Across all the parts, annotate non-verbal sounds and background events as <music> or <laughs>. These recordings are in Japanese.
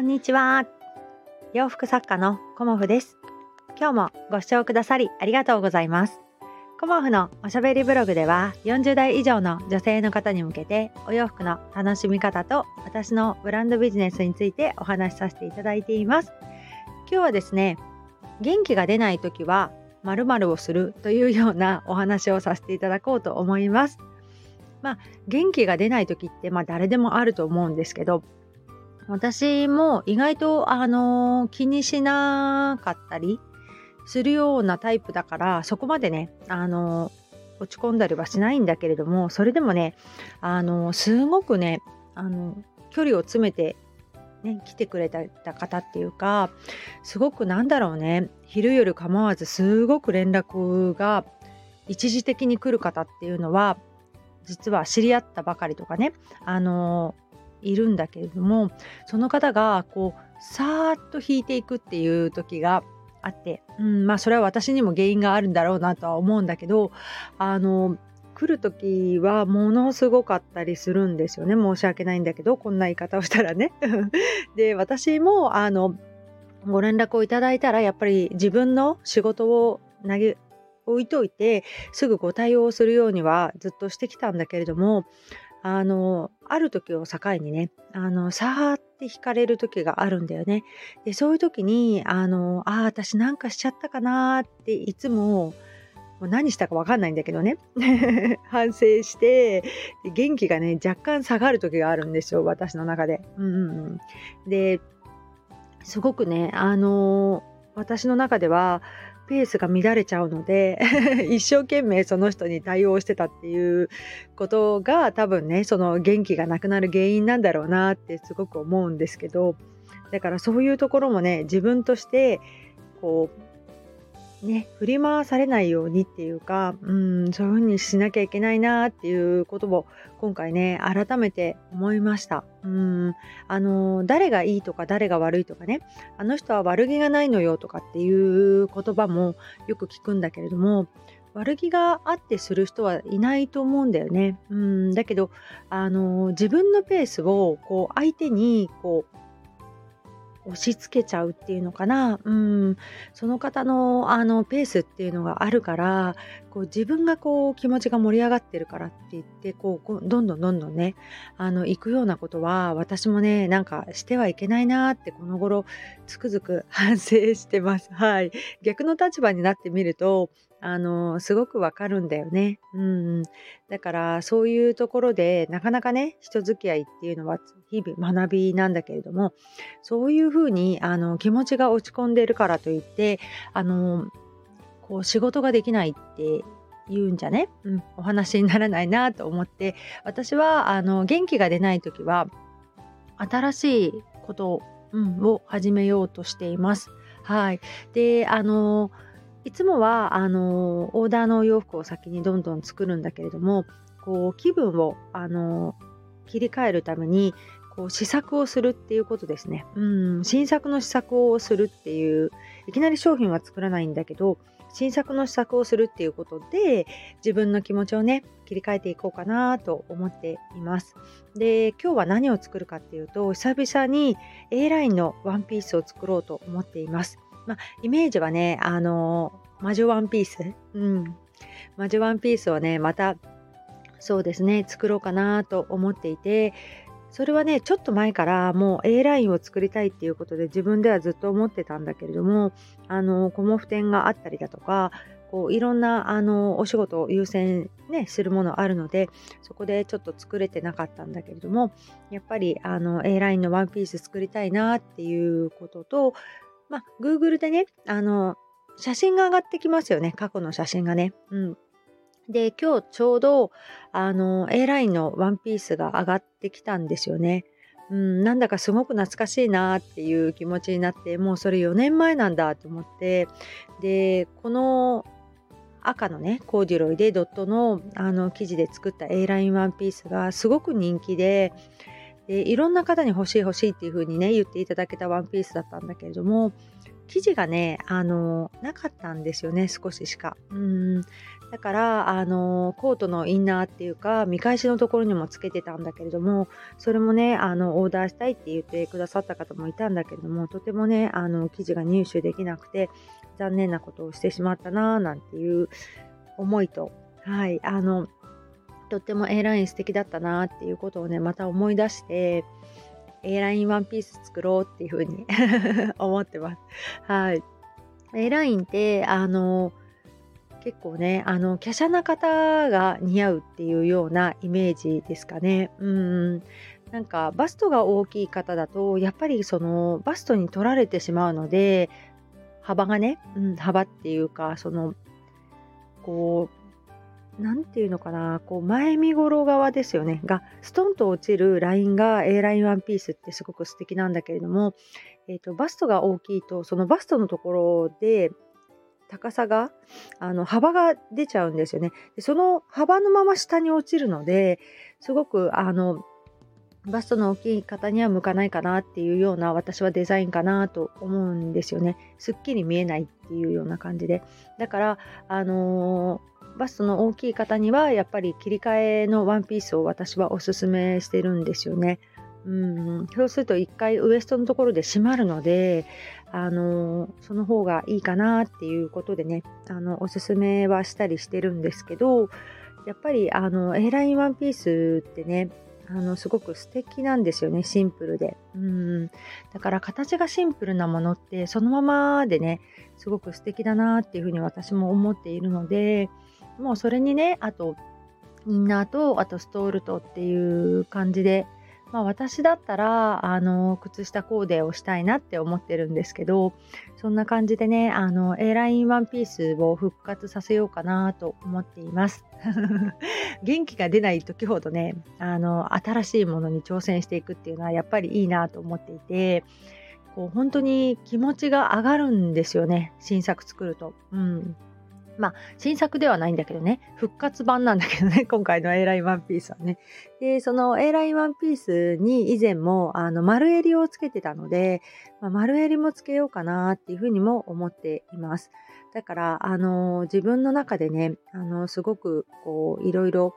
こんにちは。洋服作家のコモフです。今日もご視聴くださりありがとうございます。コモフのおしゃべりブログでは40代以上の女性の方に向けてお洋服の楽しみ方と私のブランドビジネスについてお話しさせていただいています。今日はですね、元気が出ない時は〇〇をするというようなお話をさせていただこうと思います。まあ、元気が出ない時って、まあ、誰でもあると思うんですけど私も意外と、あの、気にしなかったりするようなタイプだからそこまでね、あの、落ち込んだりはしないんだけれどもそれでもね、あの、すごくね、あの距離を詰めてね、来てくれた方っていうかすごくなんだろうね昼夜構わずすごく連絡が一時的に来る方っていうのは実は知り合ったばかりとかねあのいるんだけれどもその方がこうさーっと引いていくっていう時があって、うん、まあそれは私にも原因があるんだろうなとは思うんだけどあの来る時はものすごかったりするんですよね申し訳ないんだけどこんな言い方をしたらね。<laughs> で私もあのご連絡をいただいたらやっぱり自分の仕事を投げ置いといてすぐご対応するようにはずっとしてきたんだけれどもあのある時を境にねあのさーって惹かれる時があるんだよね。でそういう時にあのああ私なんかしちゃったかなっていつももう何したか分かんないんだけどね <laughs> 反省して元気がね若干下がる時があるんですよ私の中で。うんうん、ですごくねあの私の中ではペースが乱れちゃうので <laughs> 一生懸命その人に対応してたっていうことが多分ねその元気がなくなる原因なんだろうなってすごく思うんですけどだからそういうところもね自分としてこうね、振り回されないようにっていうか、うん、そういうふうにしなきゃいけないなっていうことを今回ね、改めて思いました。うん、あの、誰がいいとか誰が悪いとかね、あの人は悪気がないのよとかっていう言葉もよく聞くんだけれども、悪気があってする人はいないと思うんだよね。うん、だけど、あの、自分のペースをこう相手にこう押し付けちゃうっていうのかな、うん、その方のあのペースっていうのがあるからこう自分がこう気持ちが盛り上がってるからって言ってこうどんどんどんどんねあの行くようなことは私もねなんかしてはいけないなってこの頃つくづく反省してます。はい、逆の立場になってみるとあのすごくわかるんだよね。うん、だからそういうところでなかなかね人付き合いっていうのは日々学びなんだけれどもそういうふうにあの気持ちが落ち込んでるからといってあのこう仕事ができないって言うんじゃね、うん、お話にならないなと思って私はあの元気が出ない時は新しいことを,、うん、を始めようとしています。はい、であのいつもはあのオーダーのお洋服を先にどんどん作るんだけれどもこう気分をあの切り替えるためにこう試作をするっていうことですね。うん新作の試作をするっていういきなり商品は作らないんだけど新作の試作をするっていうことで自分の気持ちをね切り替えていこうかなと思っています。で今日は何を作るかっていうと久々に A ラインのワンピースを作ろうと思っています。まあ、イメージはね、あの魔女ワンピース？うん。魔女ワンピースをね、また、そうですね、作ろうかなと思っていて、それはね、ちょっと前からもう A ラインを作りたいっていうことで自分ではずっと思ってたんだけれども、あの、コモフ展があったりだとか、こういろんなあのお仕事を優先、ね、するものあるのでそこでちょっと作れてなかったんだけれどもやっぱりあの A ラインのワンピース作りたいなっていうこととまあ、Google でね、あの、写真が上がってきますよね。過去の写真がね。うん。で、今日ちょうど、あの、A ラインのワンピースが上がってきたんですよね。うん、なんだかすごく懐かしいなっていう気持ちになって、もうそれ4年前なんだと思って、で、この赤のね、コーデュロイでドットのあの生地で作った A ラインワンピースがすごく人気で、でいろんな方に欲しい欲しいっていう風にね言っていただけたワンピースだったんだけれども生地がねあのなかったんですよね少ししか。うんだからあのコートのインナーっていうか見返しのところにもつけてたんだけれどもそれもねあのオーダーしたいって言ってくださった方もいたんだけれどもとてもねあの生地が入手できなくて残念なことをしてしまったなーなんていう思いとはいあのとっても A ライン素敵だったなっていうことをねまた思い出して A ラインワンピース作ろうっていうふうに <laughs> 思ってます。はい。A ラインってあの結構ねあの華奢な方が似合うっていうようなイメージですかね。うんなんかバストが大きい方だとやっぱりそのバストに取られてしまうので幅がね、うん、幅っていうかそのこう何て言うのかなこう前身頃側ですよね。がストンと落ちるラインが A ラインワンピースってすごく素敵なんだけれども、えーとバストが大きいとそのバストのところで高さがあの幅が出ちゃうんですよね。でその幅のまま下に落ちるのですごくあのバストの大きい方には向かないかなっていうような私はデザインかなと思うんですよね。すっきり見えないっていうような感じで。だからあのー、バストの大きい方にはやっぱり切り替えのワンピースを私はおすすめしてるんですよね。うんそうすると一回ウエストのところで締まるのであのその方がいいかなっていうことでねあのおすすめはしたりしてるんですけどやっぱりあの A ラインワンピースってねあのすごく素敵なんですよねシンプルで。うん。だから形がシンプルなものってそのままでねすごく素敵だなっていうふうに私も思っているのでもうそれにねあとインナーとあとストールとっていう感じでまあ、私だったらあの靴下コーデをしたいなって思ってるんですけどそんな感じでねあの A ラインワンピースを復活させようかなと思っています <laughs> 元気が出ない時ほどねあの新しいものに挑戦していくっていうのはやっぱりいいなと思っていてこう本当に気持ちが上がるんですよね新作作ると。うんまあ、新作ではないんだけどね、復活版なんだけどね、<laughs> 今回の A ラインワンピースはね。で、その A ラインワンピースに以前もあの丸襟をつけてたので、まあ、丸襟もつけようかなっていうふうにも思っています。だから、あの自分の中でね、あのすごくこういろいろ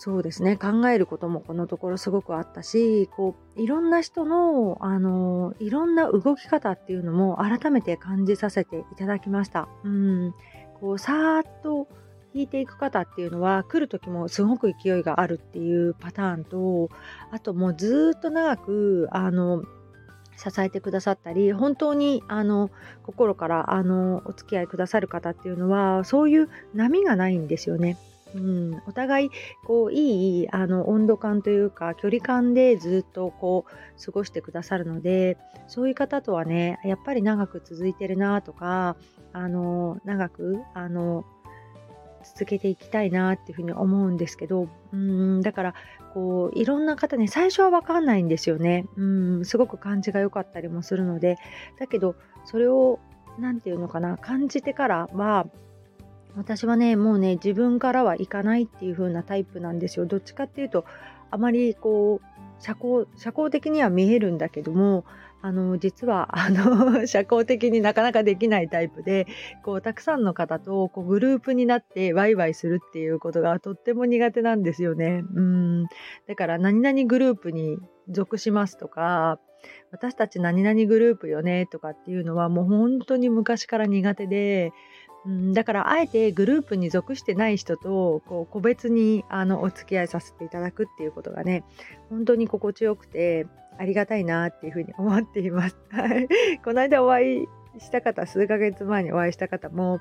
そうですね考えることもこのところすごくあったしこういろんな人のあのいろんな動き方っていうのも改めて感じさせていただきました。うんこうさーっと引いていく方っていうのは来る時もすごく勢いがあるっていうパターンとあともうずっと長くあの支えてくださったり本当にあの心からあのお付き合いくださる方っていうのはそういう波がないんですよね。うん、お互いこういいあの温度感というか距離感でずっとこう過ごしてくださるのでそういう方とはねやっぱり長く続いてるなとかあの長くあの続けていきたいなっていうふうに思うんですけどうん。だからこういろんな方ね最初は分かんないんですよね。うん。すごく感じが良かったりもするので。だけどそれを何て言うのかな感じてからは私はねもうね自分からはいかないっていう風なタイプなんですよどっちかっていうとあまりこう社交社交的には見えるんだけどもあの実はあの <laughs> 社交的になかなかできないタイプでこうたくさんの方とこうグループになってワイワイするっていうことがとっても苦手なんですよね。うんだから何々グループに属しますとか私たち何々グループよねとかっていうのはもう本当に昔から苦手でうん、だからあえてグループに属してない人とこう個別にあのお付き合いさせていただくっていうことがね本当に心地よくてありがたいなっていうふうに思っています。<laughs> この間お会いした方数ヶ月前にお会いした方も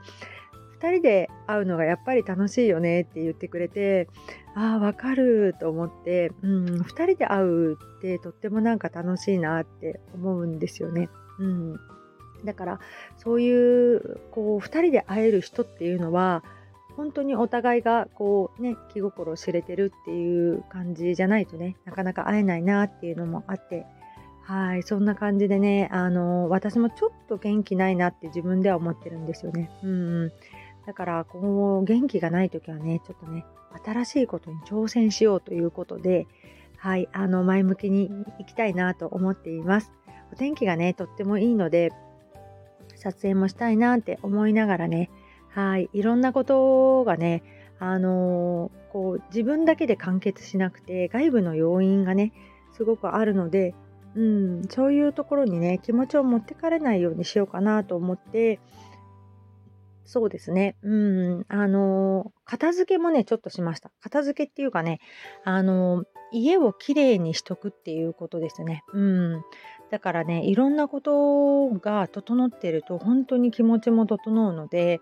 2人で会うのがやっぱり楽しいよねって言ってくれてああわかると思って、うん、2人で会うってとってもなんか楽しいなって思うんですよね。うんだからそういうこう2人で会える人っていうのは本当にお互いがこうね気心を知れてるっていう感じじゃないとねなかなか会えないなっていうのもあってはいそんな感じでねあの私もちょっと元気ないなって自分では思ってるんですよね。うんだからこう元気がない時はねちょっとね新しいことに挑戦しようということではいあの前向きにいきたいなと思っています。お天気がねとってもいいので撮影もしたいなって思いながらね、はい、いろんなことがね、あのー、こう自分だけで完結しなくて外部の要因がねすごくあるので、うん、そういうところにね気持ちを持ってかれないようにしようかなと思ってそうですね。うん。あの、片付けもね、ちょっとしました。片付けっていうかね、あの、家をきれいにしとくっていうことですね。うん。だからね、いろんなことが整ってると、本当に気持ちも整うので、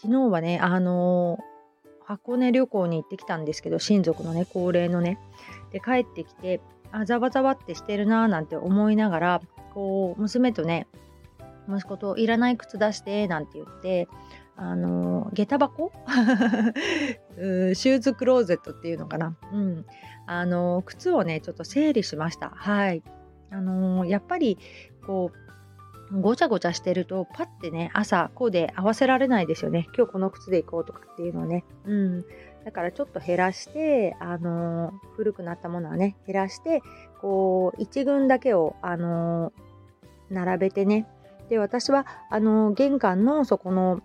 昨日はね、あの、箱根旅行に行ってきたんですけど、親族のね、高齢のね。で、帰ってきて、あ、ざわざわってしてるなーなんて思いながら、こう、娘とね、息子といらない靴出してなんて言ってあの下駄箱？<laughs> シューズクローゼットっていうのかな、うん、あの靴をねちょっと整理しました。はい。あのやっぱりこうごちゃごちゃしてるとパッてね朝こうで合わせられないですよね。今日この靴で行こうとかっていうのをね。うん。だからちょっと減らしてあの古くなったものはね減らしてこう1群だけをあの並べてね。で私はあの玄関のそこの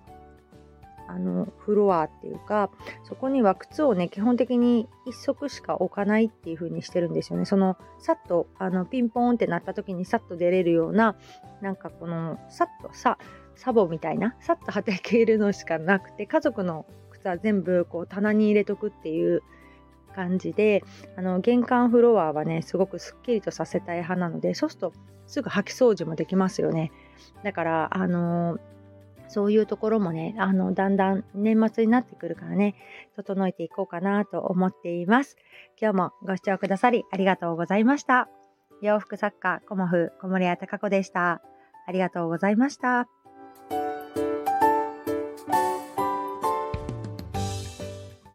あのフロアっていうかそこには靴をね基本的に1足しか置かないっていう風にしてるんですよね。そのさっとあのピンポーンってなった時にさっと出れるようななんかこのさっとさサボみたいなさっとはてけるのしかなくて家族の靴は全部こう棚に入れとくっていう感じであの玄関フロアはねすごくすっきりとさせたい派なのでそうするとすぐ掃き掃除もできますよね。だからあのそういうところもねあのだんだん年末になってくるからね整えていこうかなと思っています。今日もご視聴くださりありがとうございました。洋服作家コモフ小森屋隆子でした。ありがとうございました。